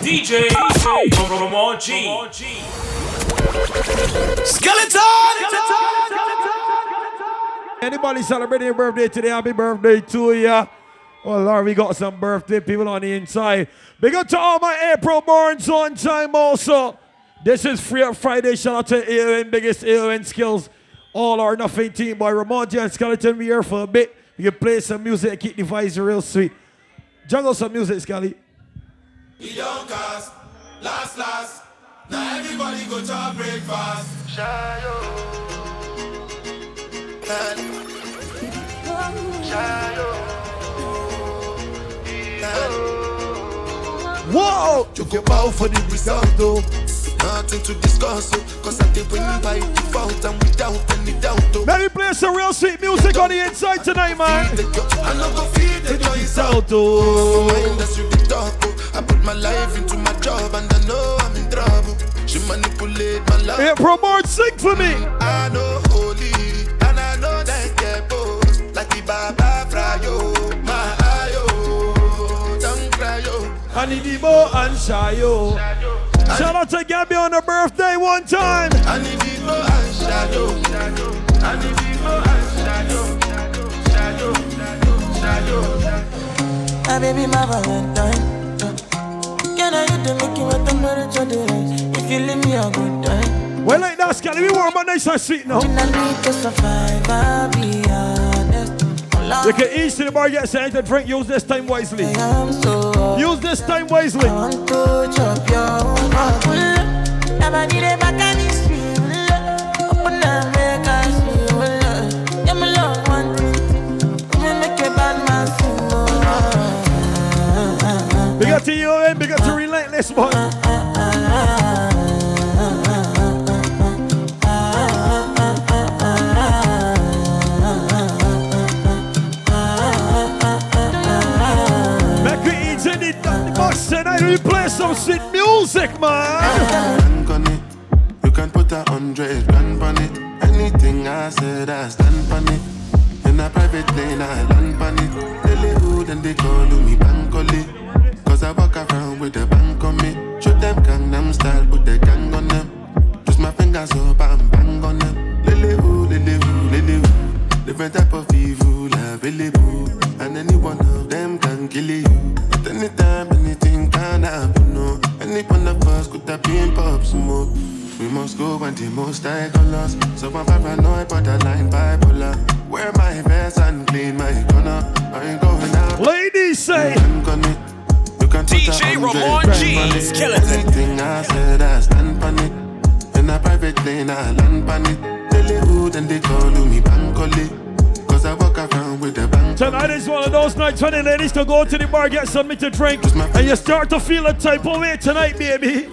DJ Ramon G. Skeleton! Anybody celebrating your birthday today? Happy birthday to you. Oh Lord, we got some birthday people on the inside. Big up to all my April borns on time also. This is Free Up Friday. Shout out to AON, biggest AON skills. All or nothing team by Ramon G and Skeleton. We here for a bit. We can play some music and keep the vibes real sweet. Jungle some music, Skelly. He don't cast, last, last. Now everybody go to breakfast. Shayo. Whoa! You go bow for the result though. Nothing to discuss, oh, cause I did win by default and without any doubt. Oh. Let me play some real sweet music on the inside tonight, man. I no go feed the joy out. Out, oh. Mind that's you the talk, oh. I put my life into my job and I know I'm in trouble. She manipulate my life. April March, sing for me. I know holy and I know that get both like the Baba Frayo. Oh. My ayo, oh. don't cry yo. And Idibo and Shayo. Shout out to Gabby on her birthday one time. I need people and shadow. I need people and shadow. Shadow, shadow, shadow. My baby, my valentine. Can I hit the Mickey with the temperature days? If you leave me a good time. Well, like that, Skelly, we warm but nice and sweet now. When I need to survive, I'll be honest. You can eat to the bar, get something to drink, use this time wisely. Use this time wisely. Something to drink, and you start to feel a type of way tonight, baby.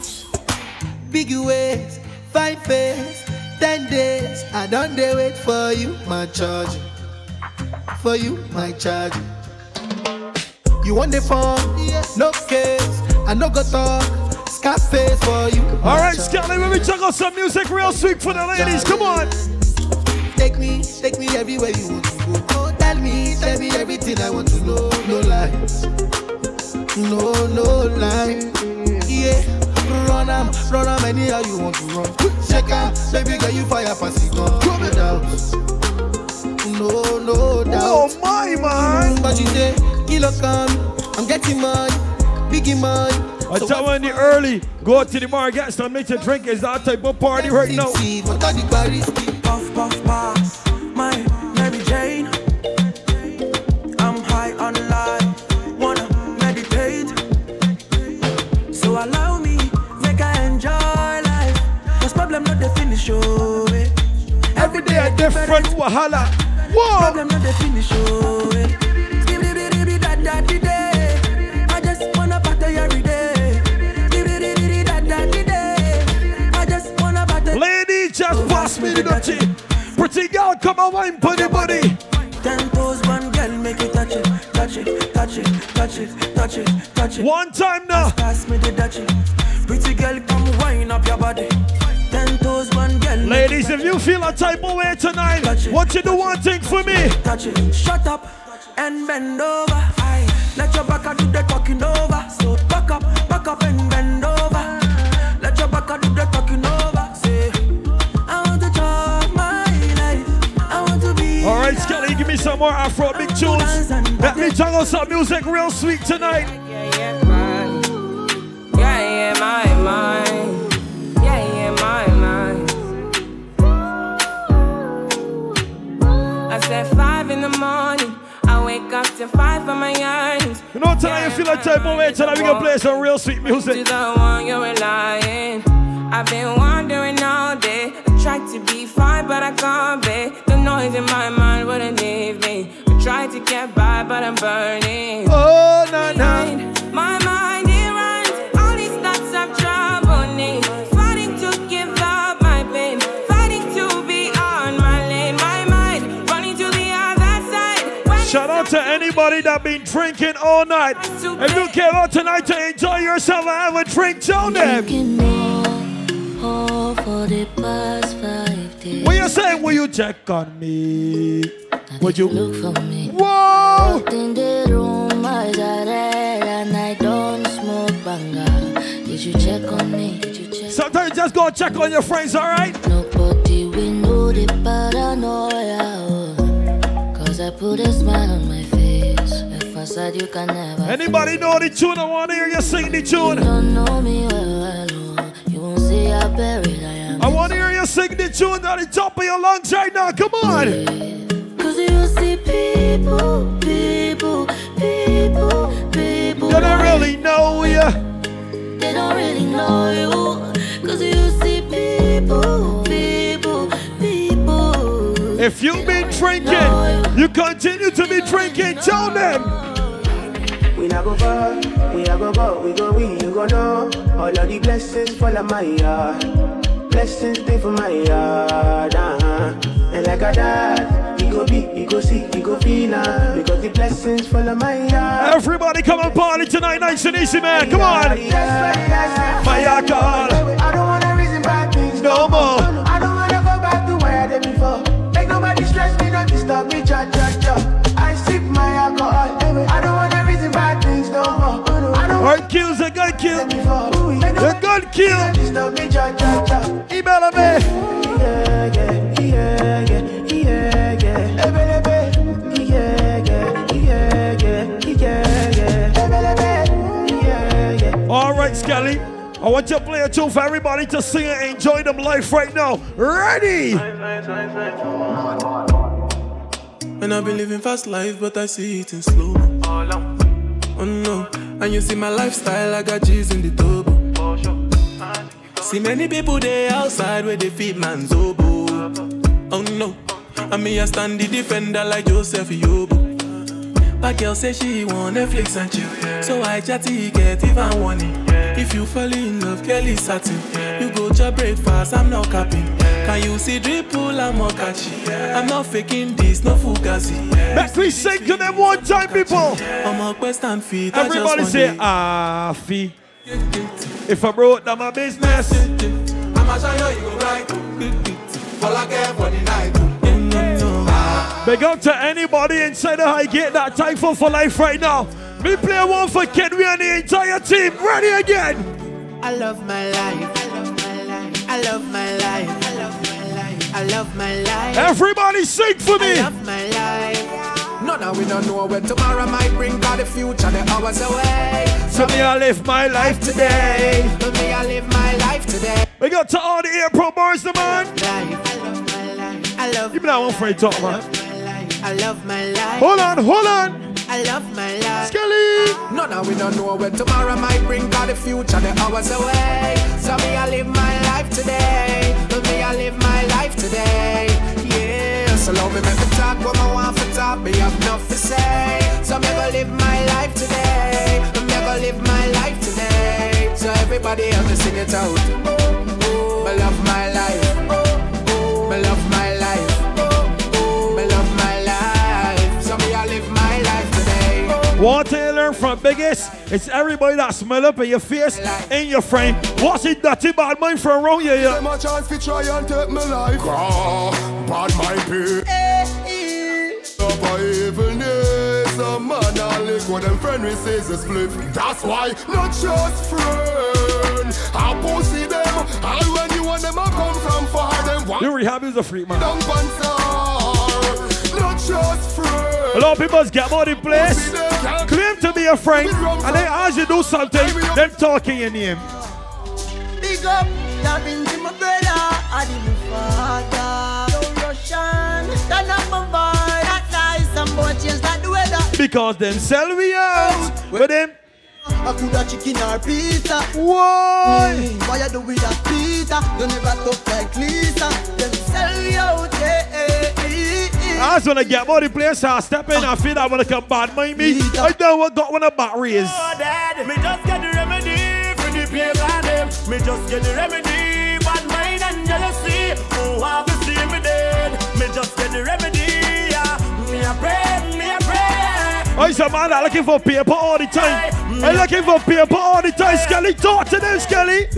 Big ways, five face, ten days. I don't dey wait for you, my charge. For you, my charge. You want the phone? No case. I no go talk. Scarface for you. All right, charge. Scotty, let me check out some music real sweet for the ladies. Come on. Take me, take me everywhere you want to go. Oh, tell me, tell me everything I want to know. No no, no lies. Yeah, run am, run am anyhow you want to run. Check out, baby girl, you fire pass it gun. No doubt, no, no doubt. Oh my man. Mm, but you say, kilo come, I'm getting money, biggie money. I tell you in the early, go to the bar, get something to drink. Is that type of party right now? What are the Paris? Puff, puff, wahala. Whoa. Problem not the finish, oh. I just wanna party every day. Lady, just pass me the dirty. Pretty girl, come on, wine for the body. Ten toes, one girl, make it touch it, touch it, touch it, touch it, touch it, touch it. One time now. Pass me the touch Ladies, if you feel a type of way tonight, what you do one thing for me? Touch it. Shut up and bend over. Aye. Let your back do the talking over. So back up, back up and bend over. Let your back do the talking over. Say, I want to talk my life. I want to be. All right, Skelly, give me some more Afro big tunes. Let me juggle some music real sweet tonight. Yeah, yeah, yeah, mine. Yeah, yeah, my, my. I said five in the morning. I wake up to five for my eyes. You know tonight you feel like type of way tonight we can play some real sweet music. To the one you're relying. I've been wandering all day. I tried to be fine, but I can't be. The noise in my mind wouldn't leave me. I tried to get by, but I'm burning. Oh, na anybody that been drinking all night. If you came out tonight to enjoy yourself and have a drink, tell them. Drinking more, for the past five days. What you saying? Will you check on me? Would you? look for me? Whoa! In the room, eyes are red, and I don't smoke banga. Did you check on me? Did you check? Sometimes just go check on your friends, alright? Nobody will know the paranoia. oh. Cause I put a smile on my. Facade you can never. Anybody know the tune? I want to hear you sing the You tune. don't know me well. You won't see how buried I am. I want to hear you sing the tune at the top of your lungs right now. Come on. Cause you see people, people, people, people. They don't really know you. They don't really know you. Cause you see people, people, people. If you've been drinking, you continue to be drinking. Tell them. We not go far, we a go go, we go we, you go know. All of the blessings fall on my yard. Blessings stay for my yard, uh-huh. And like a dad, he go be, he go see, he go feel, uh, because the blessings fall on my yard. Everybody come and party tonight, nice and easy, man. Come on. My alcohol. I don't wanna reason bad things No more. Yeah, yeah, yeah, yeah. Ebelebe. Yeah, yeah. Alright, Skelly. I want you to play a tune for everybody to sing and enjoy them life right now. Ready? And I've been living fast life, but I see it in slow. Oh no, and you see my lifestyle, I got G's in the tub. See many people there outside where they feed man's oboe. Oh no, and me I stand the defender like Joseph Yobo. But girl say she want Netflix and chill, so I chatty get even warning. If you fall in love, Kelly satin. You go to breakfast, I'm not capping. Can you see dripple, I'm more catchy. I'm not faking this, no fugazi. Let me sing to them one time, people. I'm a quest and feet. Everybody want say, it. ah, fee. If I broke down my business, I'ma show you, you go right. All I care for the night. big up to anybody inside the Hi-Gate that thankful for life right now. Me play one for Kid, we and the entire team. Ready again. I love my life. I love my life. I love my life. I love my life. I love my life. Everybody sing for me. I love my life. No, now we don't know where tomorrow might bring, cause the future, the hours away. So me, I live my life today. But me, I live my life today. We got to all the April boys, the man. I love my life. I love Give me that one for you, talk, man. my life. I love my life. Hold on, hold on. I love my life. Skelly. No, now we don't know where tomorrow might bring, cause the future, the hours away. So me, I live my life today. But me, I live my life today. Yeah, so love me, make me talk what I want for talk, me have enough to say. So me go live my life today. Me go live my life today. So everybody help me sing it out. What you learn from biggest? It's everybody that smell up in your face, in your frame. What's it dirty bad mind from around you? Yeah? my chance to try and take my life. Ah, bad mind pay. Up a evilness, a man a lick what them friend we say is a split. That's why not just friend. I pussy them, and when you want them, I come from far. Them one You rehab is a freak, man. dump and star. Not Just friend. A lot of people get money place, claim to be a friend, and then as you do something, them talking your name. Big up, that means my brother, I did my father. That number boy, that nice, some boy change the weather. Because them sell we out. With them, I could have chicken or pizza. Why? Mm, why you do with that pizza? You never talk like Lisa. Them sell you out, eh, eh, eh. I just wanna get money place, I step in, I feel I wanna come bad mind me. I don't want got one of batteries. Oh, Dad, me just get the remedy for the paper them. Me just get the remedy, bad mind and jealousy. Oh, have to see me dead. Me just get the remedy, yeah. Me a pray. I said, man, I'm looking for paper all the time. I'm looking for paper all the time. Skelly, talk to them, Skelly.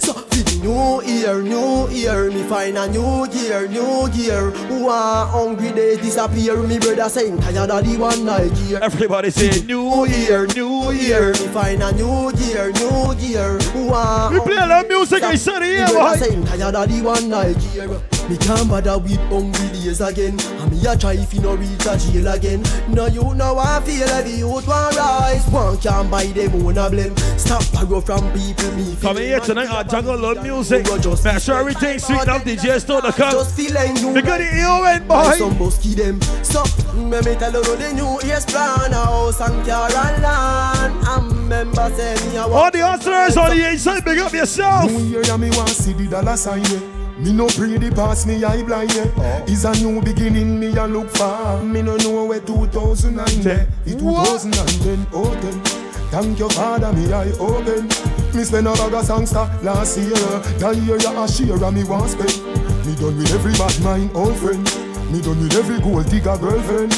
So, new year, new year, me find a new gear, new gear. Who are hungry days disappear? Me brother saying tired of the one night gear. Everybody say new year, new year. Me find a new gear, new gear. Who are We play that music, I said yeah, Me brother saying tired of the one night gear. Me can't bother with hungry days again. And me a try if you no reach a jail again. No you know I feel like the youth want rise. One can't buy them own a blame. Stop borrow from people me. Coming here tonight on uh, Jungle Love Music. Make sure everything's sweet enough, DJ Store to come. Just feeling you. We got the EON, Buy boy. some busky them. So, me mm, me tell you the new year's plan. A house and car and land. And member say me a All the hustlers on the inside, big up yourself. New year, yeah, me want see the dollar sign. Me no pray the past, me eye blind, yeah. Oh. It's a new beginning, me a look for. Me no know where 2009, yeah. It 2010, oh, 10. Thank you, Father, me eye open. Me spend a bag of songster last year. That year, yeah, a share, and me want spend. Me done with every bad mind, old friend. Me done with every gold digger girlfriend.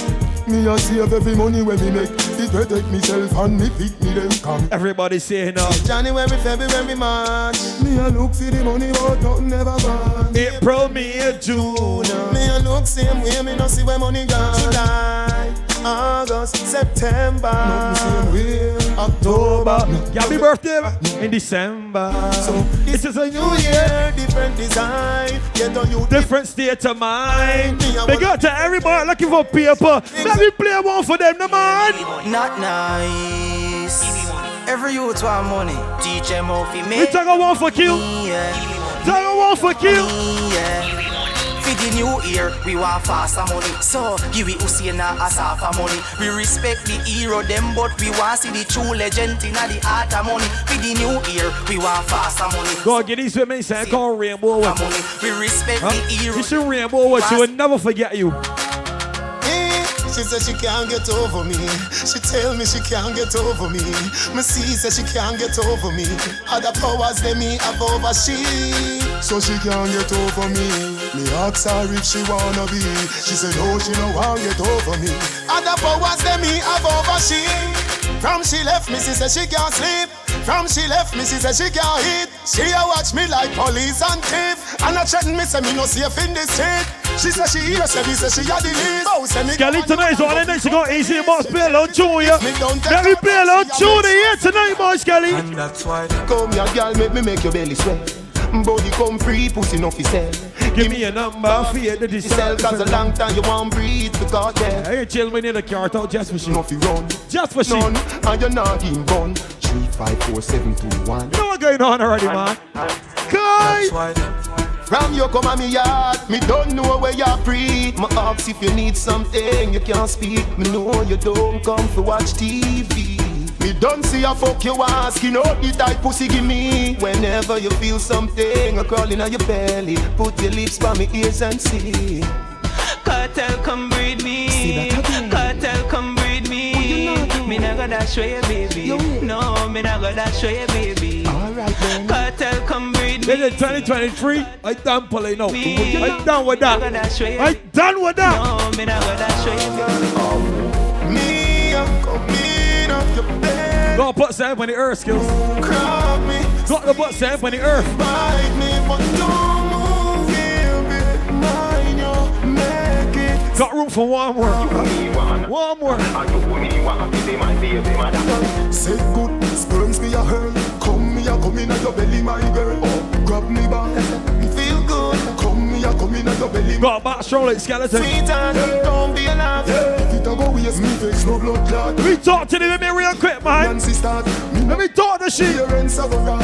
Me a save every money when me make. It protect myself and me pick me them come. Everybody saying now. January, February, March. Me a look for the money, but nothing never gone. April, May, June. Me a look same way, me no see where money gone. July, August, September. Nothing same way. October. Happy birthday in December. So It is a new New year. year, different design. Get on you Different state of mind. Me, I Big up to everybody looking for paper. Let me play one for them, the man. Not nice. Every youth want money. Teach them how to We make take a one for kill. yeah. Take a one for kill. Yeah. For the new year, we want faster money. So, give we Usain a Asafa money. We respect the hero them, but we want see the true legend in the art of money. For the new year, we want faster money. Go on, get these with me, say, call Rainbow with money. We respect Huh? the hero. You see Rainbow with you will never forget you. Eh, She said she can't get over me. She tell me she can't get over me. Me see say she can't get over me. Other powers they me have over she. So she can't get over me. Me ask her if she wanna be. She said no, she no want get over me. Other powers they me have over she. From she left me, she said she can't sleep. From she left me, she said she can't eat. She a watch me like police and thief. And I threaten me, say me no safe in the street. She said she hear, say me, say she a the lead. Oh, say me Skelly tonight is on the next to go easy boss play along tune ya. Let me play along tune here tonight, boy Skelly. And that's why Come here, girl, make me make your belly sweat Body come free, pussy no fi sell Give me a number for you to Sell cause a long time you won't breathe because yeah. Hey, chill me in the car, talk just for she. No run Just for she. None, and you're not in bun Three, five, four, seven, two, one You know what's going on already, man? Guy! From you come on me yard, me don't know where you're free. Me ask if you need something, you can't speak. Me know you don't come to watch TV. Me don't see a fuck you asking out the type pussy give me. Whenever you feel something a crawling on your belly, put your lips by me ears and see. Cartel come breed me. Cartel come breed me. Me not gonna dash away, baby. No, me not gonna dash away, baby. Alright then. Cartel come breed me. This is 2023. I done pulling out. I done with that. I done with that. No, me not gonna dash away, baby. Me, uh, come in up your bed. Go put sand on the earth, skills. Grab me. Got the butt sand on the earth. Bite me, but don't move, baby. Mind you, make it. Got room for one more. One more. Say good, sperms me a hurl. Come me a come in your belly, my girl. Oh, grab me back, feel good. Come me a come in your belly, Got a back strong like skeleton. Sweetheart, don't be alarmed. If it a go waste me no blood clot. Let me talk to the women real quick, man. Nancy start. Let me talk to she. Parents of a rock.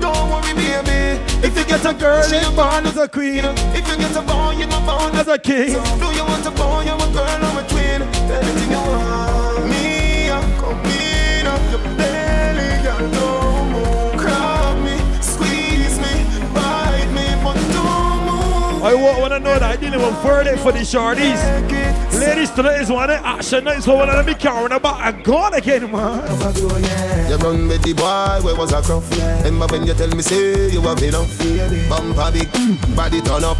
Don't worry, baby. If you get a girl, she's born as a queen. If you get a boy, you're born as a king. Do you want a boy, or a girl, or a twin? Anything you want. Me, I'm coming up your belly, girl. Don't move. Grab me, squeeze me, bite me, but don't move. I want to know that I didn't even word it for the shorties. Ladies, tonight is one of action nights for one of them be carrying about and gone again, man. You run with the boy, where was I from? Remember when you tell me, say you have enough? Bumper big, body turn up.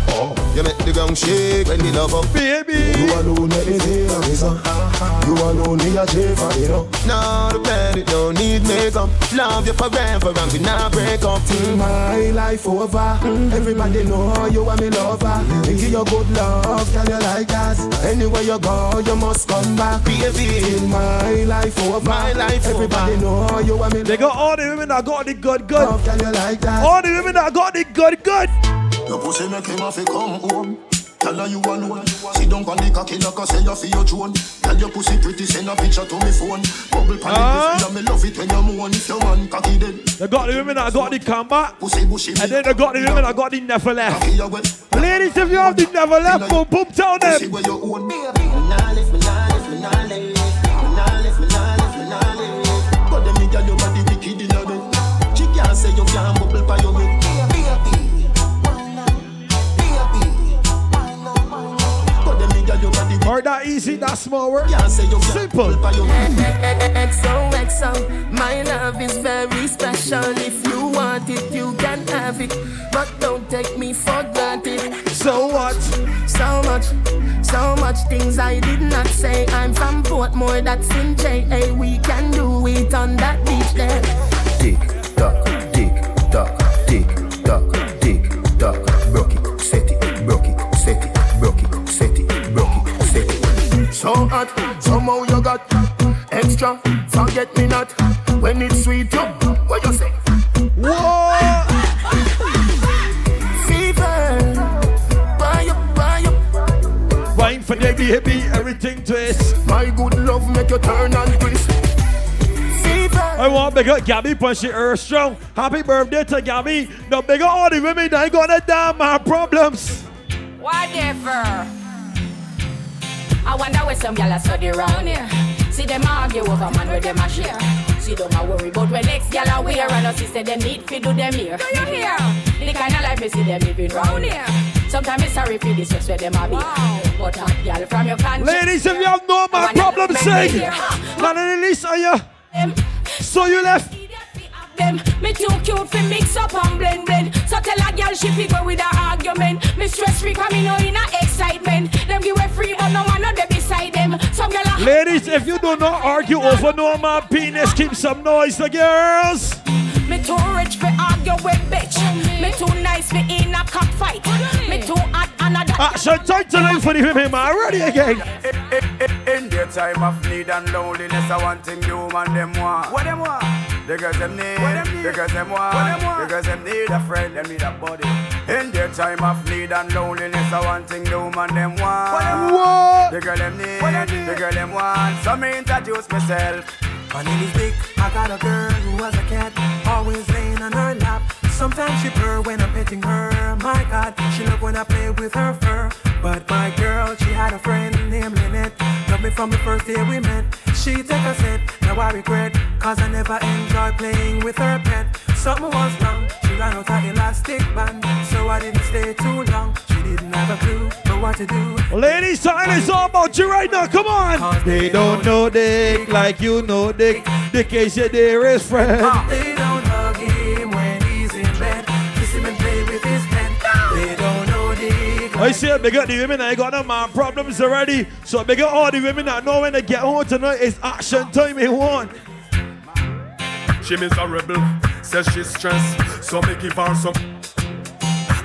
You make the ground shake when the love up. Baby, you alone let me see a reason. You alone need a shape for you know. No, the bed, it don't need makeup. Love you forever and we not break up. Mm, My life over. Mm. Everybody know you are me lover. Me give you good love, can you like that? Anywhere you go, you must come back. Baby, my life over. My life Everybody know you are me They got all the women that got the good, good. love, can you like that? All the women that got the good, good. Your pussy make him have to come home. Tell her you alone. Sit down on the cocky like I say you feel your throne. Tell your pussy pretty, send a picture to me phone. Bubble pan uh? me love it when you moan. If your man cocky dead. They got the women that got the combat. Pussy bushy. And then they got the women that got the never left. Cocky you. Ladies, if you have the never left, boom, boom, tell Pussy them. where you own. Me nah lift, me nah lift, me nah lift. Or that easy, that small work. can't say you can't Simple. bubble by your head. XOXO, my love is very special. If you want it, you can have it. But don't take me for granted. So what? So much, so much things I did not say. I'm from Portmore, that's in JA. We can do it on that beach there. Tick tock, tick tock, tick tock, tick tock. So hot, somehow you got extra. Forget me not when it's sweet. You, what you say? What? Fever, buy up, buy up. Wine for the baby, everything twist. My good love make you turn and twist. Fever. I want big up Gabby punch it earth strong. Happy birthday to Gabby. The big up all the women that ain't gonna damn my problems. Whatever. I wonder where some gyal a study round here. See them argue over man where them a share. See them a worry about when next gyal a wear and us say them need fi do them here. Do you hear? The kind of life we see them living round here. Sometimes it's sorry for this just where them a be. But hot gyal from your country. Ladies, if you have no my problem, sing. Not in the least are you. So you left. Them. Me too cute fi mix up and blend blend. So tell a girl she fi go with her argument. Me stress free 'cause me know in a excitement. Them give way free but no man no dey beside them. Some girl a Ladies, if you do not argue over no man penis, keep some noise, the girls. Me too rich fi argue with bitch. Me too nice fi in a cockfight. Me too hot and a Action time tonight for the women, man. Ready again. In their time of need and loneliness, I want thing you and them want. What them want? The girls them need, the girls them want, the girls them need a friend, them need a body. In their time of need and loneliness, I want thing you and them want. What? The girl them need, the girl them want. So me introduce myself. My name is Dick. I got a girl who was a cat, always laying on her lap. Sometimes she purr when I'm petting her. My God, she love when I play with her fur. But my girl, she had a friend named Lynette. Loved me from the first day we met. She take a set, now I regret. Cause I never enjoyed playing with her pet. Something was wrong, she ran out her elastic band. So I didn't stay too long. She didn't have a clue for what to do. Ladies, is all about you right now. Come on. They don't know Dick like you know Dick. Dick is your dearest friend. They don't hug I say big up the women that ain't got no man problems already. So big up all the women that know when they get home tonight it's action time in one. She miserable, says she's stressed, so me give her some.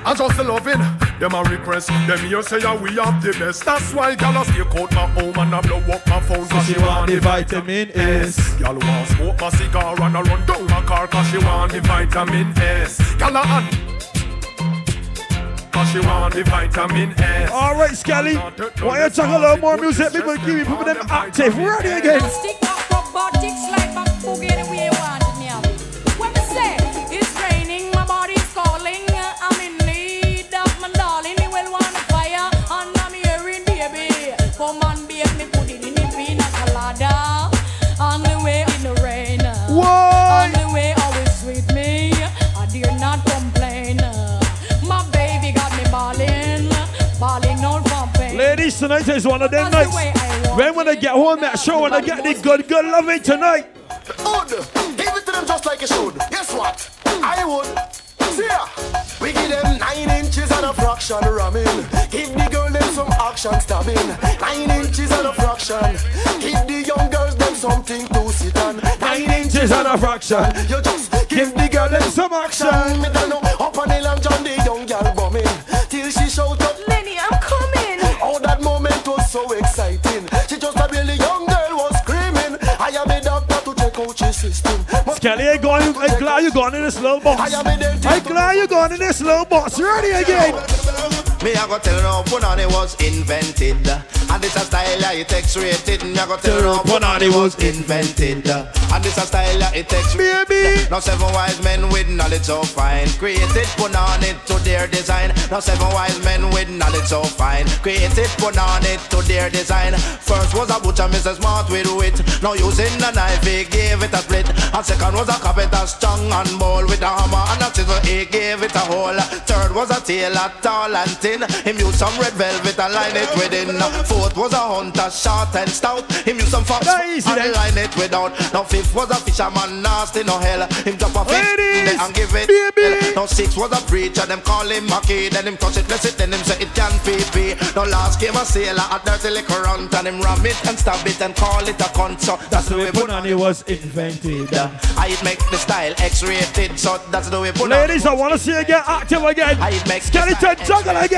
I just loving them a request. Them here say yeah, we have the best. That's why gyal a stay out my home and I blow up my phone. So she want the vitamin S. Gyal want smoke my cigar and I run down my car 'cause she want the vitamin S. Gyal a on. Cause Cause she want the vitamin S. Alright, Skelly. Why you talk a little more music? People give me people them active. Ready again. Stick up robotics like back boogie tonight is one of them nights. When when I get home, make sure when I get the good, good loving tonight. Good. Give it to them just like it should. Guess what? I would. See ya. We give them nine inches and a fraction ramming. Give the girl them some action stabbing. Nine inches and a fraction. Give the young girls them something to sit on. Nine inches and a fraction. You just give the girl them some action. Me don't know up on the lamb John the young girl bumming. Till she shout was so exciting. She just a really young girl was screaming. I am a doctor to check out your system. Skelly, I'm, going, I'm glad you're going in this little box. I'm glad you're going in this little box. Ready again. Me I go tell now, Punani was invented. And this a style yeah, it X-rated. Me I go tell now, Punani was invented. And this a style yeah, it X-rated. Now seven wise men with knowledge so fine. Created Punani to their design. Now seven wise men with knowledge so fine. Created Punani to their design. First was a butcher, Mr. Smart with wit. Now using a knife, he gave it a split. And second was a carpenter, strong and bold. With a hammer and a chisel, he gave it a hole. Third was a tailor, tall and thin Him use some red velvet and line it within. Fourth was a hunter, short and stout. Him use some fox and line it without. Now fifth was a fisherman, nasty no hell. Him drop a fish there and give it hell. Now six was a preacher, them call him Mackie Then him touch it, bless it, then him say it can pee Now last came a sailor, a dirty liquor runt And him ram it and stab it and call it a cunt. So that's the way Punani was invented. I make the style X-rated. So that's the way Punani Ladies, I want to see you get active again. I it make skeleton juggle again.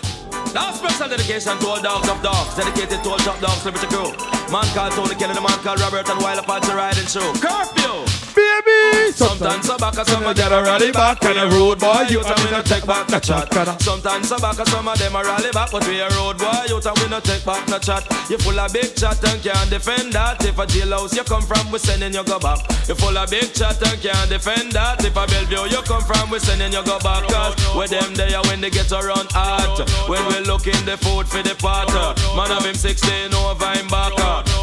Now special dedication to all dogs of dogs, dedicated to all top dogs, liberty crew. Man called Tony Kelly, the man called Robert, and Wild Apache riding show. Curfew! Baby! Sometimes some back some of them a rally back, and a road boy, you tell me no take back no chat. Sometimes some back some of them a rally back, but we a road boy, you tell me no take back no chat. You full of big chat and can't defend that. If a jailhouse you come from, we sending you go back. You full of big chat and can't defend that. If a Bellevue you come from, we sending you go back. Cause with them there when they get around hot. When we look in the food for the pot. Man of him 16 over him back.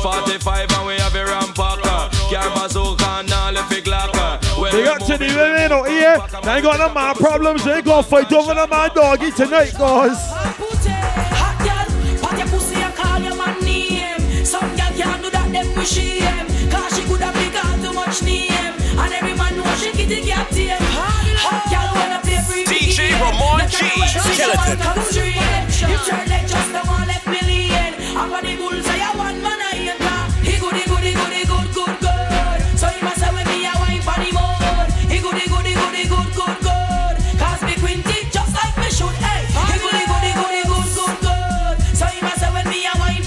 45 and we have a rampacker. Car bazooka and all the big locker. When They we got to move the in women out here. They ain't got no man problems. They ain't gonna fight over the man doggy tonight, guys. Hot girl, pat your pussy and call your man name. Some girl can't do that, them wish shame. Cause she could have big out too much name. And every man know she kitty cat tame. Hot girl wanna play free DJ Ramon G. Skeleton. You turn like just the one left million. I'm on the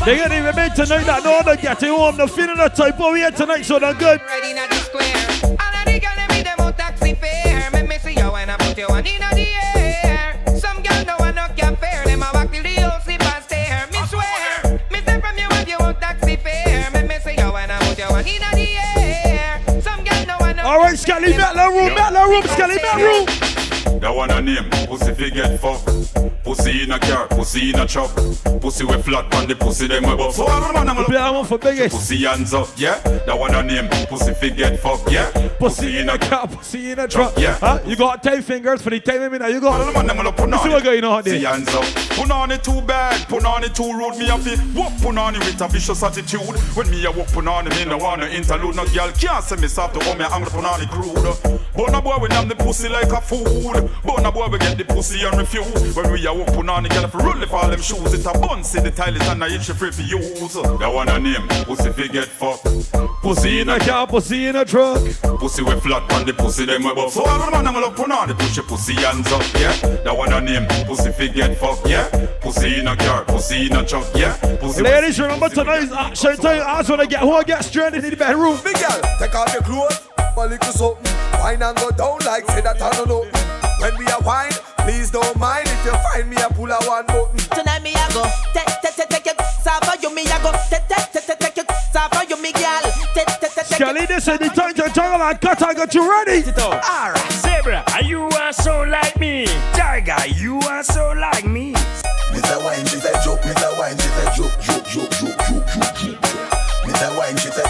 They got even men tonight that know they're getting home. They're feeling the type over here tonight, so they're good. Ready now the square. All of the girl them with them out taxi fare. Make me see you when I put you one in the air. Some girl no one no can fair. Them a walk till the whole slip and stare. Me swear. Me say from you if you want taxi fare. Make me see you when I put you one in the air. Some girl no one no All right, Skelly, make the room, make the room, Skelly, make room. That one a name, pussy fi get fuck. Pussy in a car, pussy in a truck. Pussy we flat on the pussy them we buff. So all man I'm Play that one for biggest. Pussy hands up, yeah. That one a name, pussy fi get fuck, yeah. Pussy in a car, pussy in a truck. Yeah. Huh? You got 10 fingers for the ten mean, you got. The man them will put You on see what going on See there? hands up. Put on it too bad, put on it too rude. Me a fi walk put on it with a vicious attitude. When me a walk put on it, me no wanna interlude. No girl can't say me soft to how me I'm put on it crude. But a boy we name the pussy like a food. But a boy we get the pussy and refuse. When we a walk walk put on the girl for roll if all them shoes. It a bun, see the tile is and I itch free for use. That one a name, pussy fi get fucked. Pussy in a car, pussy in a truck. Pussy we flat on the pussy them we buff. So the man I'm on the push your pussy hands up, yeah. That one a name, pussy fi get fucked, yeah. Pussy in a car, pussy in a truck, yeah. Pussy Ladies, remember tonight's action time. I just wanna get who get stranded in the bedroom. Big girl, take off your clothes, a little something. Wine and go down like say that I don't know. When we are wine, please don't mind if you find me a pull a one button. Tonight me a go take take take take your suffer you me a go take take take take take your suffer you me girl take take take take. Skelly, this is the time to jungle and cut. I got you ready. Alright, Zebra, are you are so like me? Tiger, you are so like me. Mr. Wine, she said joke, Mr. Wine, she said joke, joke, joke, joke, joke, joke, joke. Mr. Wine, she said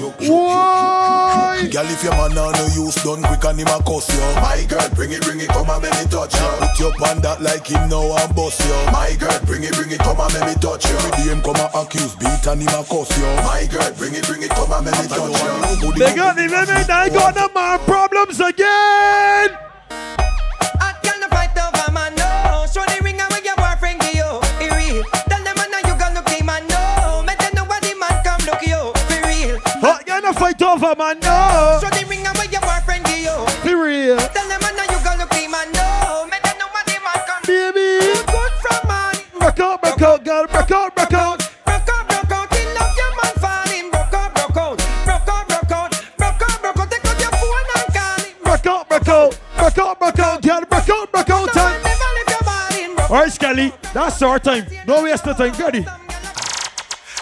Why? Girl, if your man on no use done quick and him a cuss you. My girl, bring it, bring it, come and make me touch you. Put your pan that like him now and bust you. My girl, bring it, bring it, come and make me touch you. Every day him come and accuse, beat and him a cuss you. My girl, bring it, bring it, come and make me touch you. They got the women, they got the man problems again. That's our time. No waste of time. Ready?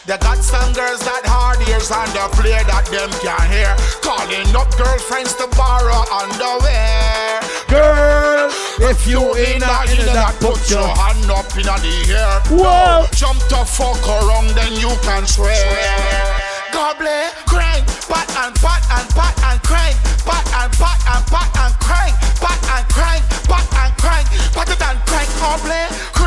They got some girls that hard ears and they play that them can't hear. Calling up girlfriends to borrow underwear. Girl, if you ain't not in that, put your hand up in the air. Whoa. Jump to fuck around, then you can swear. Gobble, crank, pat and pat and pat and crank, pat and pat and pat and crank, pat and crank, pat and crank, pat it and crank, gobble,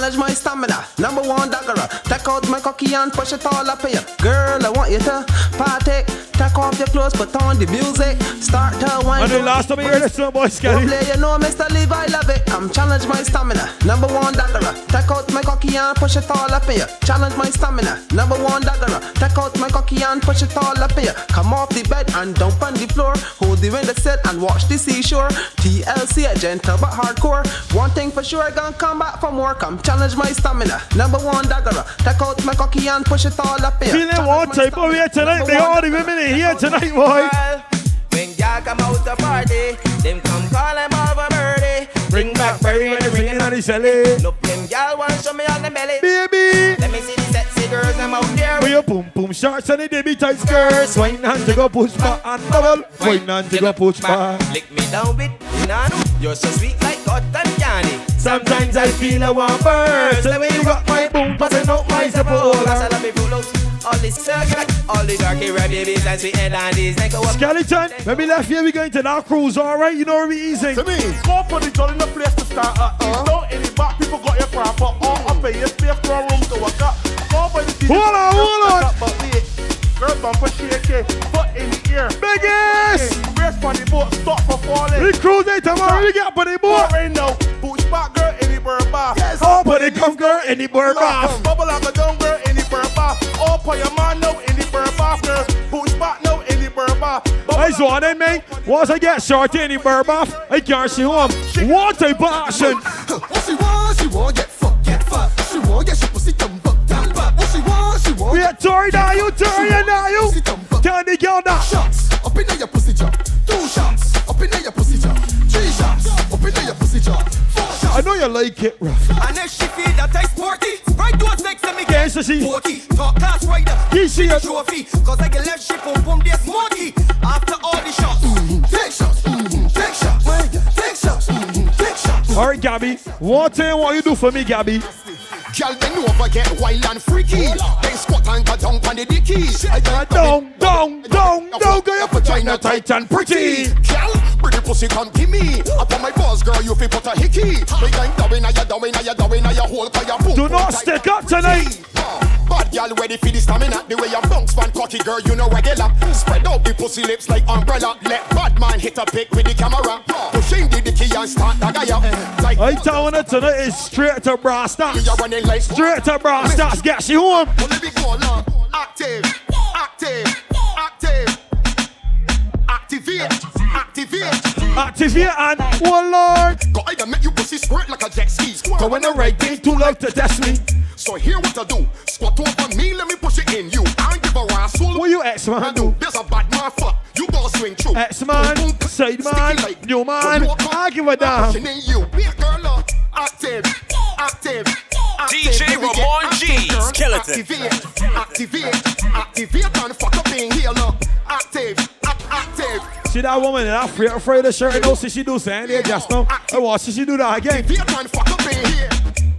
challenge my stamina. Number one daggerer. Take out my cocky and push it all up here. Girl, I want you to partake. Take off your clothes, put on the music. Start to wine. And the last time I heard this boy. Play, you know, Mr. Levi, I love it. I'm challenge my stamina. Number one daggerer. Take out my cocky and push it all up in here. Challenge my stamina. Number one daggerer. Take out my cocky and push it all up in here. Come off the bed and dump on the floor. Hold the window set and watch the seashore. TLC, a gentle but hardcore. One thing for sure, I'm gonna come back for more. Come challenge my stamina. Number one daggerer. Take out my cocky and push it all up in here. Feeling one type over here tonight. They all the women eh? In here tonight, boy. When y'all come out to party, them come call them over birdie. Bring back Barry when they ringing on the celly. Look, them y'all want show me on the belly. Baby. Let me see the sexy girls them out there. With your boom boom shorts and the Debbie tight skirts. Wine and to go push back and bubble. Wine and to go push back. Lick me down with nano. You're so sweet like cotton candy. Sometimes I feel I want burst. The way you got my boom passing out my support. I love me full out. All this circle, all the darky red babies and sweet and dandies. Like a Skeleton, when we left here, we going to that cruise, alright? You know where we easing. To me, go for the jolly in the place to start at. Uh-huh. Don't any back people got your crap, but all up in your space for a room to work up. Go for the Hold on, hold on. But wait, girl bumper shake, foot in the ear. Biggest! Race on the boat, stop for falling. We cruise day tomorrow, we get up on the boat. Right now, push back girl in the bird bath. Yes. Up on the come girl in the bird bath. Bubble like a down girl the bird bath. Your man now in the bird bath, girl. Push back now in the bird bath. I saw then, mate. Once I get shorty in the bath, I can't see home. What of action? What she want, she want get fucked, get fucked. She want get she pussy come back, down back. What she want, she want. We are now, you Tory now, you. Turn the girl down. Shots up in your pussy jaw. Two shots up in your pussy jaw. Three shots up in your pussy jaw. Four shots. I know you like it, rough. And if she feel that I sporty, right to us next to me. See. Forty, top class rider. You see it. Trophy, cause I get left ship on boom. After all the shots. Take shots, mm-hmm. take shots, take shots, mm-hmm. take shots. All right, Gabby. One thing what you do for me, Gabby. Girl, bend over, get wild and freaky. Then squat and go down on the dicky. I got Down, down, down, down. Go tight and pretty. Girl, the pussy, come give me. Up on my balls, girl, you fi put a hickey. Me going down, now you down, now you down, now you hold for your boom. Do not stick up tonight. Uh, bad girl ready for the stamina. The way you bounce one cocky girl, you know regular. Spread out the pussy lips like umbrella. Let bad man hit a pic with the camera. Pushing the dicky and start the guy up. Like I telling her tonight is straight to brass stocks. you're running like Straight to brass stocks. Get she home. active, active, active, activate, activate. Activate and one lord. Go either make you pussy squirt like a jet ski. Go when the right thing too love to test me. So here what I do. Squat over me, let me push it in you. I don't give a rascal. What you ex man do? There's a bad man fuck. You gonna swing through. Ex man, side man, new man. I give a damn. Pushing in you. Be a girl up. Active, active. DJ Here we get Ramon G, girl. skeleton. Activate, activate, activate and fuck up in here, look. Active, ac- active. See that woman in that afraid, afraid of shirt? No, see she do saying they just now. I watch see she do that again. You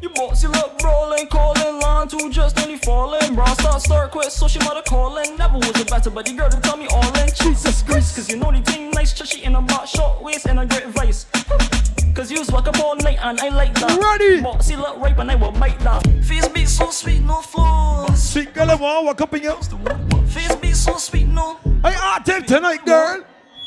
bossy look rolling, calling line two just only falling. Bra start start quit, so she mother calling. Never was a better, buddy girl to tell me all in. Jesus Christ, cause you know the thing nice, chushy in a black short waist and a great vice. Cause you was walk up all night and I like that. Ready? Bossy look right and I will bite that. Face be so sweet, no flaws. Sweet girl, I want walk up in you. Face be so sweet, no. I active tonight, girl.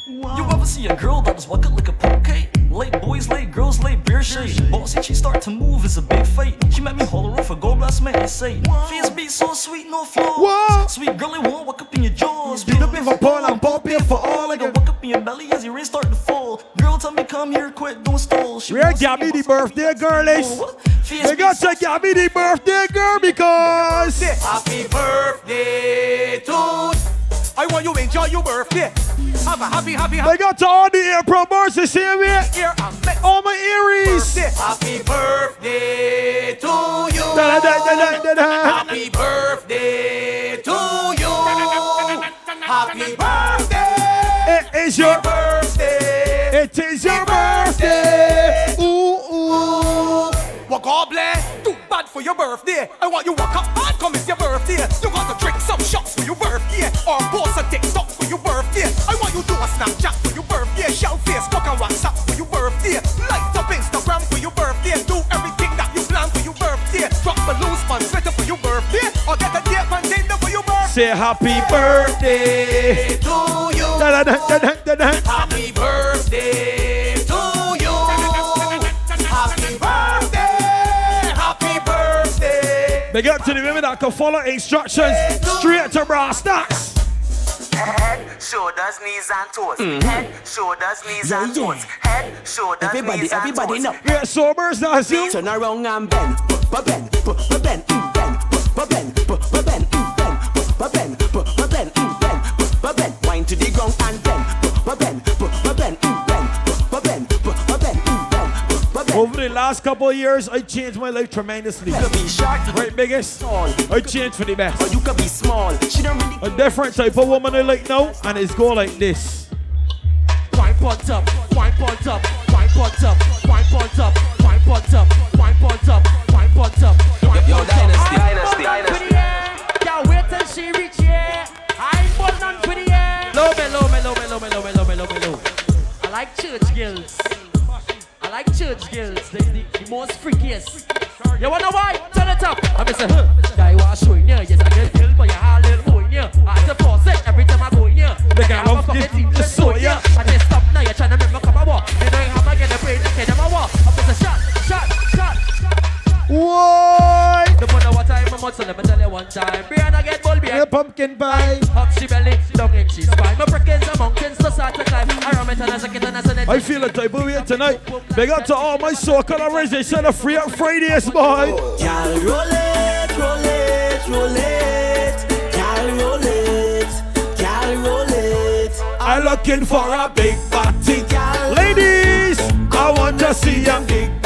You ever see a girl that just walk up like a poke? Late boys, late girls, late beer shade. Bossy, she start to move, it's a big fight. She made me holler off a gold blast man and say, Face be so sweet, no flaws. Sweet girl, I won't walk up in your jaws. You up if I pull, I'm popping for all I walk up in your belly as your rain start to fall. Girl, tell me come here, quick, don't stall. She Where Gabby the birthday girl is? Oh, they got to Gabby the birthday girl because Happy birthday to I want you enjoy your birthday. Have a happy, happy, happy. They got to all the April bars the same way. All my Aries. Happy birthday to you. Da, da, da, da, da, da. Happy birthday to you. Happy birthday. It is your birthday. It is your birthday. Ooh, ooh. Well, God bless. Too bad for your birthday. I want you walk up Or post a TikTok for your birthday. I want you to do a Snapchat for your birthday. Shout Facebook and WhatsApp for your birthday. Light up Instagram for your birthday. Do everything that you plan for your birthday. Drop balloons on Twitter for your birthday. Or get a date on Tinder for your birthday. Say happy birthday to you. Da, da, da, da, da, da, da. Happy birthday to you. Happy birthday. Happy birthday. Big up to the women that can follow instructions straight to brass stocks. Head, shoulders, knees and toes. Mhm. Head, shoulders, knees Yeah, and yeah. toes. Head, shoulders, Everybody, knees everybody and know. toes. Yeah, sobers, that's you. Turn around and bend, but bend, but bend, mm, bend, but bend, last couple of years, I changed my life tremendously. You could be short, Right, biggest? I changed for the best. or you could be small. She don't really A different type of woman I like now, and it's go like this. Wine pot up, wine pot up, wine pot up, wine pot up, wine pot up, wine pot up, wine pot up. Yo, Dynasty, Dynasty, Dynasty. Can't wait till she reach here. I'm born on for the air. Low me, low me, low low low low low low. I like church girls. I like church girls. They the, the most freakiest. You wanna why? Turn it up. I'm say, huh? Guy was showing you. Yes, I get killed by your little boy. Yeah. I have to pause it every time I go in here. The guy I'm a fucking team so soy, yeah. I just stop now. You're trying to make me come and walk. You know how I get the brain. Okay, never walk. I'm just a shot, shot, shot. Why? The wonder what time I'm on, so let me tell you one time. Brianna get bull. Yeah, pumpkin pie. Up she belly, I feel a type of way tonight. Big up to all my so-called organization of Free Up Fridays, boy. Roll it, roll it, roll it. Roll it, roll it. I'm looking for a big gal. Ladies, I want to see a big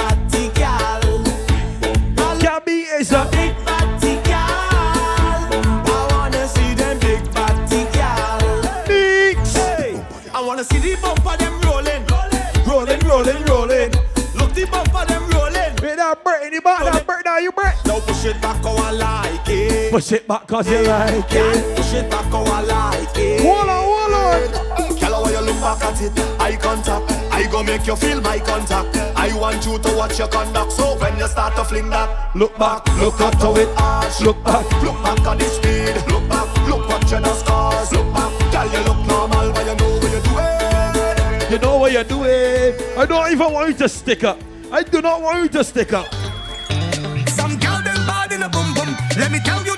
Push it back cause you like it. Push it back cause I like it. Hold on, hold on. Girl, how you look back at it? Eye contact. I go make you feel my contact. I want you to watch your conduct. So when you start to fling that, look back, look at how it arch. Look back, look back at the speed. Look back, look what you know scars. Look back, girl, you look normal, but you know what you're doing. You know what you're doing. I don't even want you to stick up. I do not want you to stick up. Some girl them bad in a boom boom. Let me tell you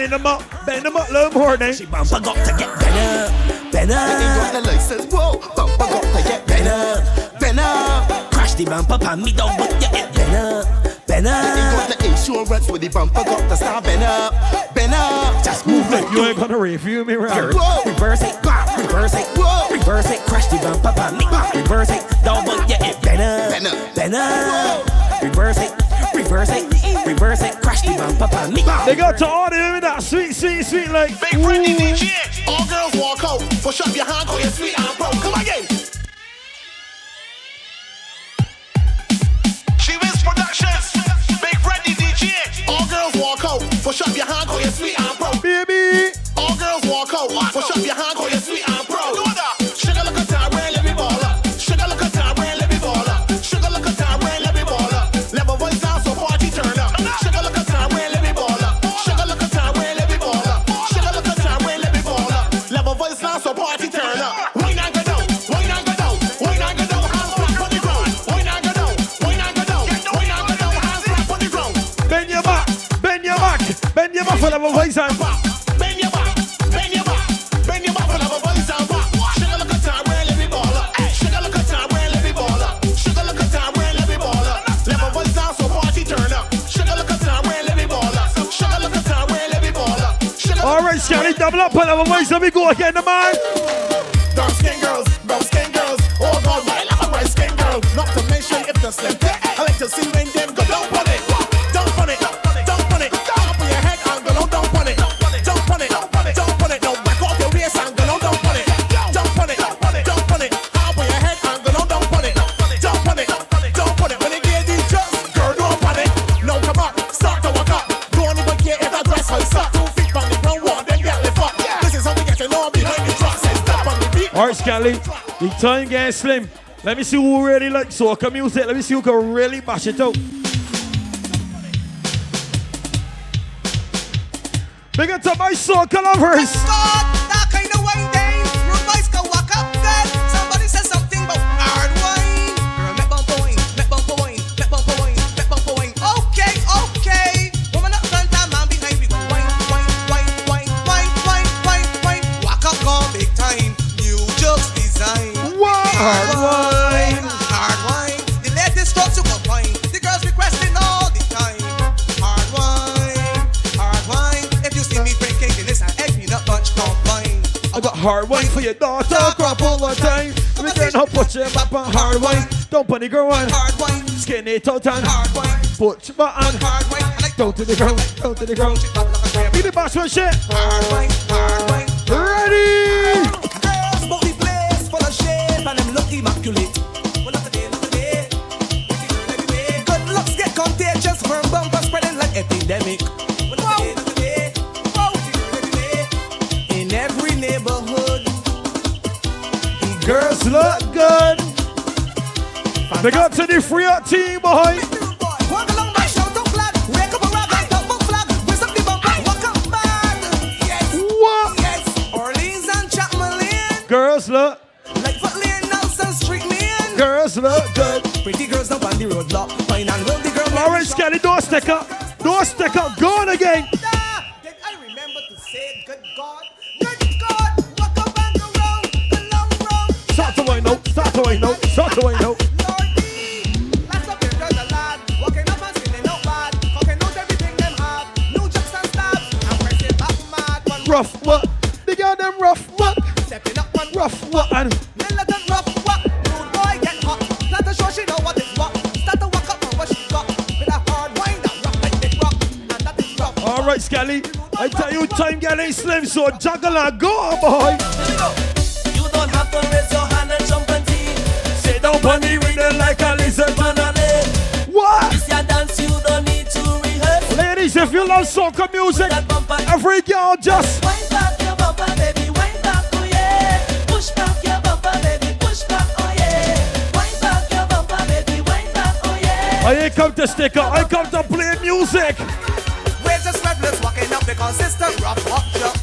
Bending them up, bend them up a little more then. She bumper got to get better, better. They got the license, whoa. Bumper got to get better, better. Crash the bumper, pan me down, but you get better, better. They got the insurance with the bumper, got to start better, better. Just move it, you ain't gonna review me, right? Reverse it, reverse it, whoa. reverse it, crash the bumper, pan me, reverse it. They got to order with that sweet, sweet, sweet like. Big friendly DJ. for love and voice and Bend your back, bend your back, bend your back for love and voice and Sugar look at time, let me ball up. Sugar look at time, let me ball up. Sugar look at time, let me ball up. Let my voice down so party turn up. Sugar look at time, let me ball up. Sugar look at time, let me ball up. All right, Scanny, double up for up a voice. Let me go again, the man. Yes, The time getting slim. Let me see who really likes soca music. Let me see who can really bash it out. Big up to my soca lovers. Dump on the ground. Skinny toe tan. Butch button. Like down to the ground. Down to the ground. Be the boss one shit. Hard wine, hard wine. Ready. we free our team, boy. What? Orleans and Chapman Girls look. Like foot lane, Nelson Street Lane. Girls look good. Pretty girls now on the roadblock. Fine and wealthy the girl. Lawrence Kelly, door sticker. So juggle and go, boy. You don't have to raise your hand and jump and tea. Sit down on the rhythm like a lizard man a. What? This your dance, you don't need to rehearse. Ladies, if you love soca music, every girl just Wind back your bumper, baby, wind back, oh yeah. Push back your bumper, baby, push back, oh yeah. Wind back your bumper, baby, wind back, oh yeah. I ain't come to stick up, I come to play music. We're just rebels walking up because it's the rough walk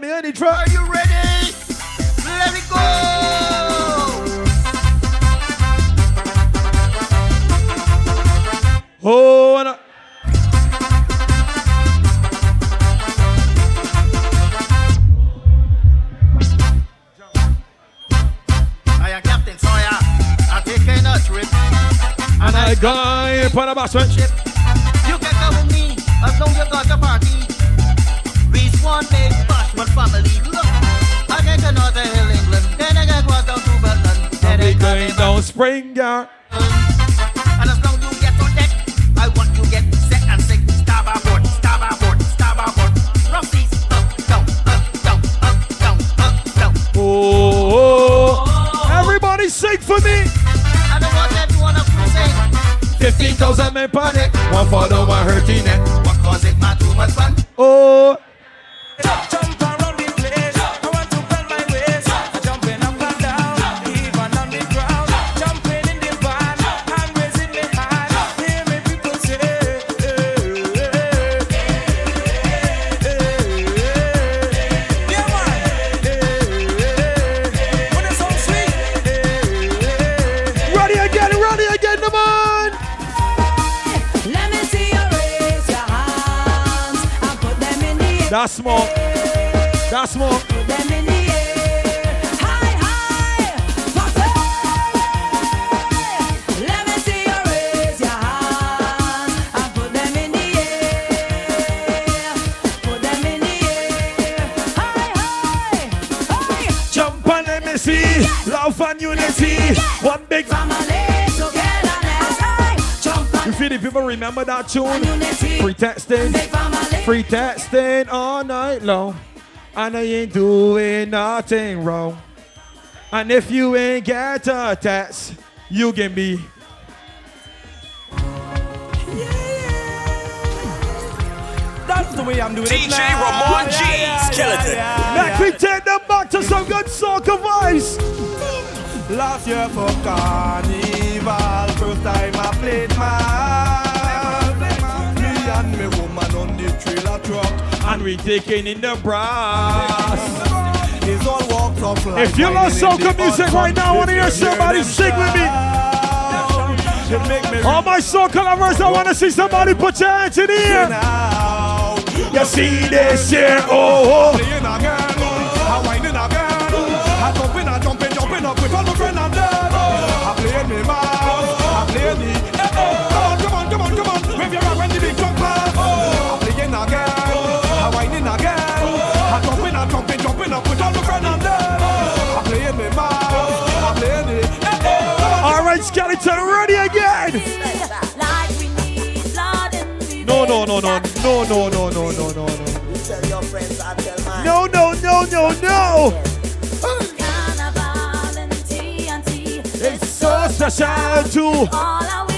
me any you Love and unity. One big Family togetherness. High. Jump You feel the people remember that tune? Free texting. Free texting all night long. And I ain't doing nothing wrong. And if you ain't get a text, you can be. The way I'm doing it DJ now. Ramon G. Yeah, yeah, Skeleton. yeah, Let me take them back to some good soca vibes. Last year for carnival, first time I played my Me and me woman on the trailer truck. And we taking in the brass. It's all walks of life. If you love Winding in soca music right now, I want to hear somebody sing with me. Me All my soca lovers, I want to see somebody put your hands in the air. You see this here, oh. Playing a I a I jumping, I jumping, jumping up with all my and them. I playing me I playing skeleton, ready again. No, no, no, no, no, no, no, no. no, no, no. It's so special too.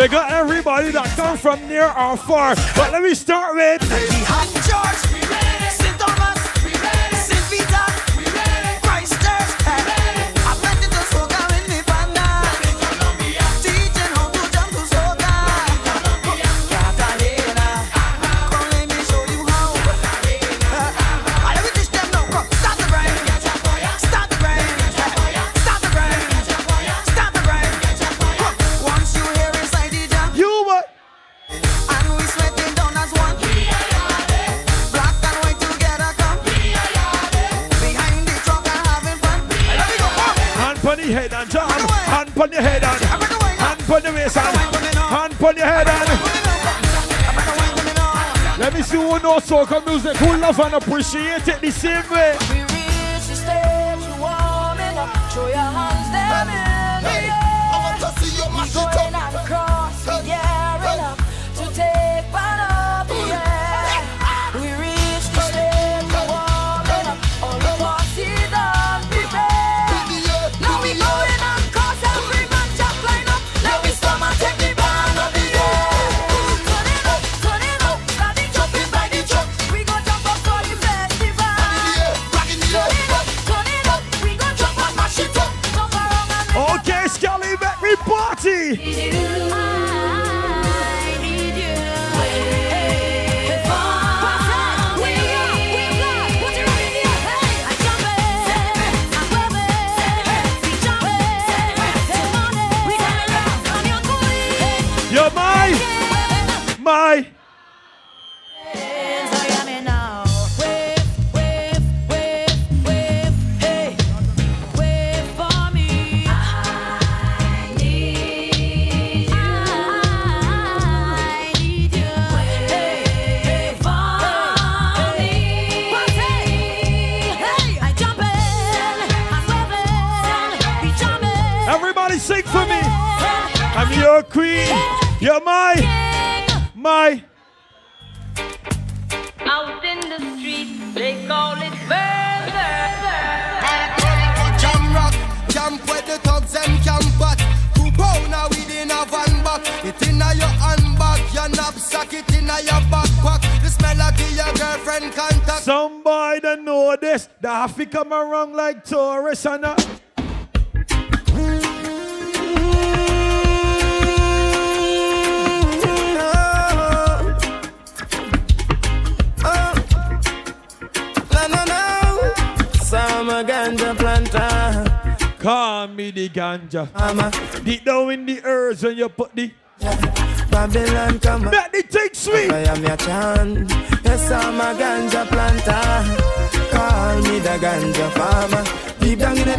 They got everybody that come from near or far. But let me start with. more soca music. Who love and appreciate it the same way.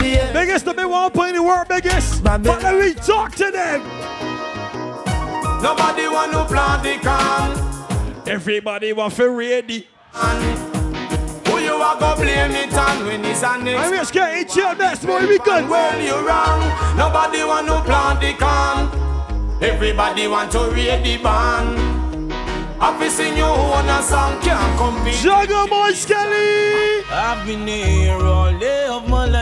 Deep down the air. Biggest to me won't put any work, biggest. But let me talk to them. Nobody want to plant the can. Everybody want to ready. Who you are go blame it on when it's a next? I'm just getting chill next boy, we good. Well, you wrong. Nobody want to plant the can. Everybody want to read the band. Happy sing you on a song can't compete. Juggle boy Skelly. I've been here all day of my life.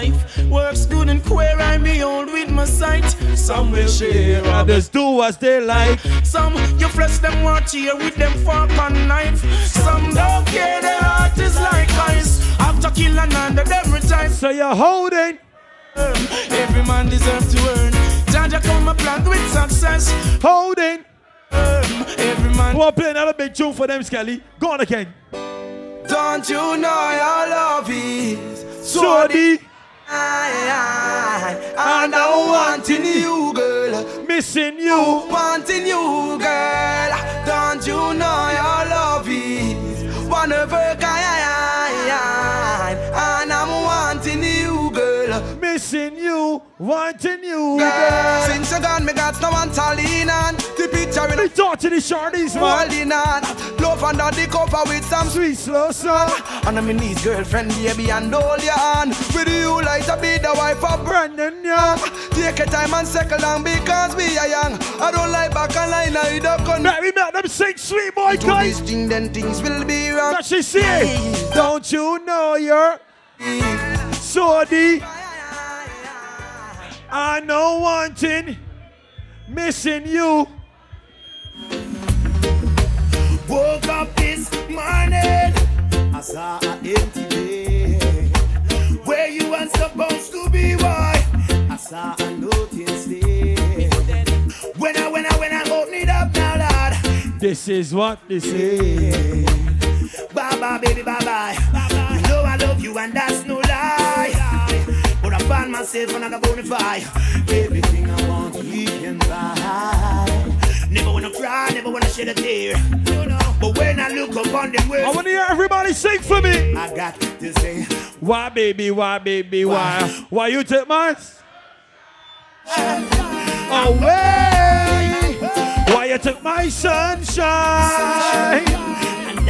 Works good and queer, I behold with my sight. Some will share, Others do as they like. Some you flesh them want here with them fork and knife. Some don't care, their heart is like ice. After killing under them retire. So you're holding. Every man deserves to earn. Jaja come a plant with success. Holding. Every man. We'll play another big tune for them, Skelly. Go on again. Don't you know your love is So deep. And I'm wanting you, girl. Missing you. Wanting you, girl. Don't you know your love is one of a kind. And I'm wanting you, girl. Missing you. Wanting you, Girl, since you gone, me got no one to lean on. The picture in Me talk to the shorties, man. holding on. Love under the cover with some Sweet slow song. And I'm in knees, girlfriend, baby, and hold your hand. With you, like to be the wife of Brandon Young. Take your time and settle long because we are young. I don't like back and line, I don't come. Let me make them sing sweet boy, Do guys. this thing, then things will be wrong. What she say? Don't you know you're so deep? I know wanting, missing you. Woke up this morning. I saw an empty bed. Where you weren't supposed to be, boy. I saw a notice there. When I, when I, when I open it up now, Lord. This is what this is. Bye bye, baby, bye bye. You know I love you, and that's no lie. But I find myself another bonafide. Everything I want, you can buy. Never wanna cry, never wanna shed a tear. But when I look upon them I want to hear everybody sing for me. I got to say, Why, baby, why, baby, why? Why you take mine? Away. Why you took my sunshine? and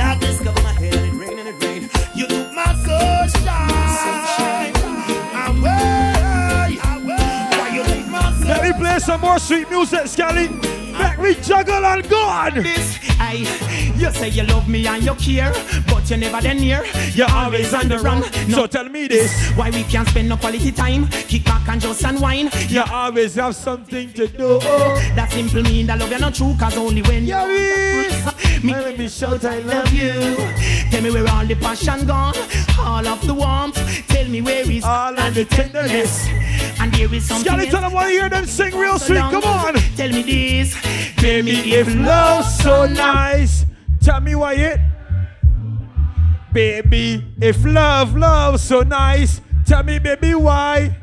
play some more sweet music, Skelly. Make me juggle and go on. this. I, you say you love me and you care, but you're never then near. You're always on the run. So tell me this. Why we can't spend no quality time? Kick back and just unwind. You always have something to do. That simple mean that love you not true, cause only when Yeah, you me, Let me shout I love you. Tell me where all the passion gone, all of the warmth. Tell me where is All of the tenderness. And there is something else. tell them want to hear them sing real sweet. Come on. Tell me this. Baby, if love's so nice, tell me why it. Baby, if love, love so nice, tell me, baby, why.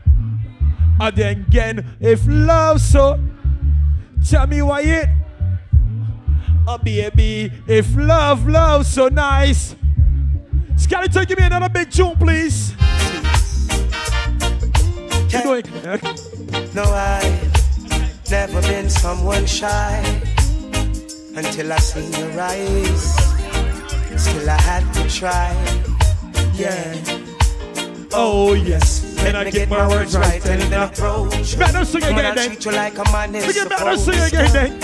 And then again, if love so, tell me why it. Oh, baby, if love, love so nice. Skeleton, give me another big tune, please. Keep going. No, I never been someone shy until I seen your eyes. Still, I had to try. Yeah. Oh, yes. Let I me get my words right and then enough? approach. Better sing When again, I then. treat you like a man is We get better supposed sing again, then.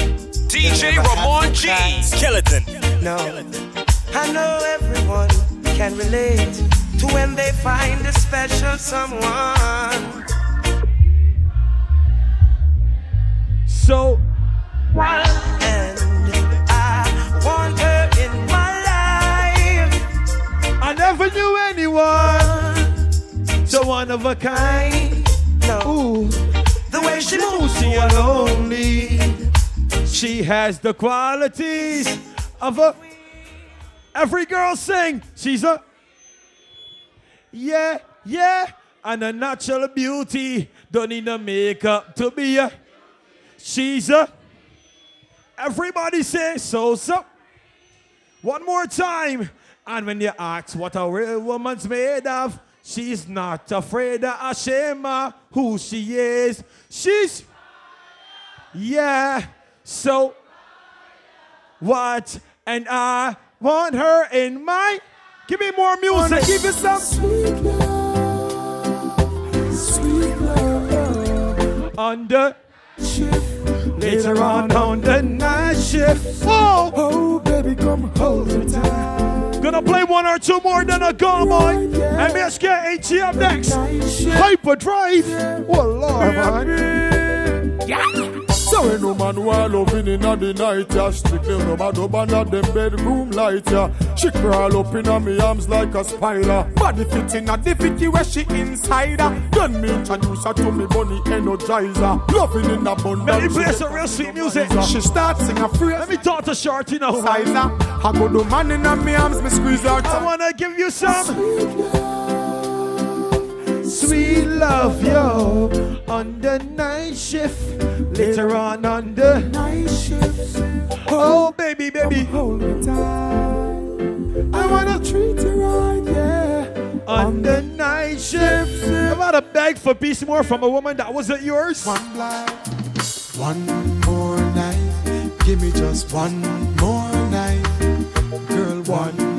DJ Ramon G. Skeleton. No, I know everyone can relate to when they find a special someone. So, and never knew anyone so one of a kind. No. The way she moves, she lonely. She has the qualities of a. Every girl sing. She's a. Yeah, yeah. And a natural beauty. Don't need no makeup to be a. She's a. Everybody say so, so. One more time. And when you ask what a real woman's made of, she's not afraid or ashamed of who she is. She's. Yeah. So. What? And I want her in my. Give me more music. Give you some sweet love, sweet love. Under shift. Later on on the night shift. Oh, oh, baby, come hold me tight. Gonna play one or two more, then a go, boy. And let's get AT up next. Hyperdrive. Oh, Lord, man. Yeah. So when no man want loving in the night, yeah Strictly no man up under them bedroom light, yeah. She crawl up in me arms like a spider. Body fit in a fitty where she inside her. Then me introduce her to me bunny energizer. Loving in a bundle Let me play some real sweet music. She start sing a phrase. Let me talk to Shorty now. Sizer. I go do man in me arms, me squeeze her I wanna give you some sweet love, yo. On the night shift, later on on the night shift. Oh, baby, baby. Hold me tight. I wanna treat you right, yeah. On the night shift, I'm about to beg for peace more from a woman that wasn't yours. One blind, one more night. Give me just one more night, girl. One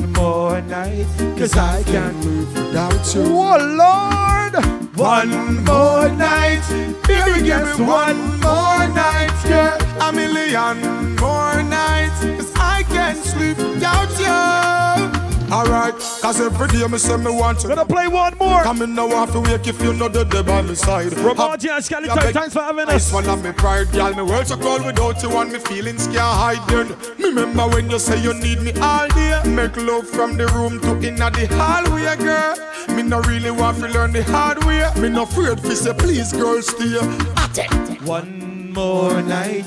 more night, cause I can't move without you. Oh Lord, one more night, baby, give me one more night, yeah. A million more nights, cause I can't sleep without you. Alright, cause every day me say me want to. Gonna play one more. Come in now have to wake if you know the day by my side. Ramon G and Skeleton, thanks for having us. This one of me pride, girl Me world so cold without you and me feelings can't hide. Then Me remember when you say you need me all day. Make love from the room to inna the hallway, girl. Me no really want to learn the hard way. Me no afraid fi say please girl stay. At it One more night,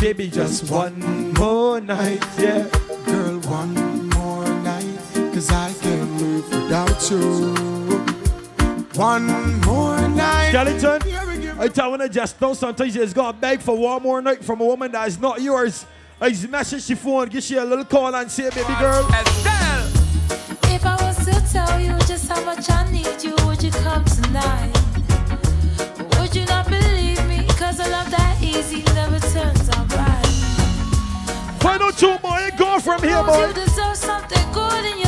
baby, just one more night, yeah. Girl, one cause I can't live without you. One more night. Skeleton, I tell you, just know sometimes you just gotta beg for one more night from a woman that is not yours. I just message your phone, give you a little call and say, baby girl. If I was to tell you just how much I need you, would you come tonight? Would you not believe me? Cause a love that easy never turns out right. Find out two more go from here, boy. You deserve something good in your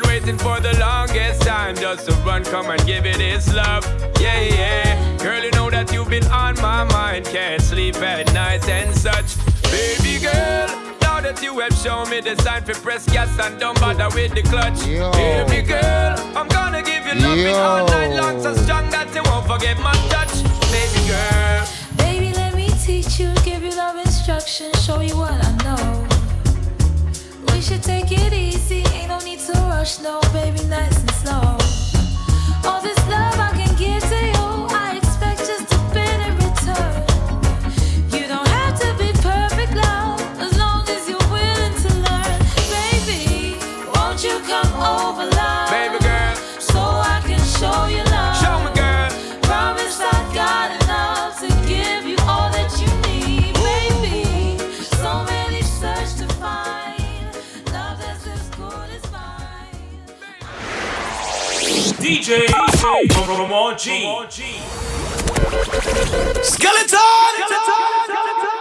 been waiting for the longest time just to run, come and give it its love. Yeah, yeah. Girl, you know that you've been on my mind. Can't sleep at night and such. Baby girl, now that you have shown me the sign for press gas and don't bother with the clutch. Baby girl, I'm gonna give you loving all night long, so strong that you won't forget my touch. Baby girl. Baby, let me teach you, give you love instruction, show you what I know. We should take it easy, ain't no need to rush, no, baby, nice and slow. All this DJ Ramon G. Skeleton! Skeleton! Skeleton!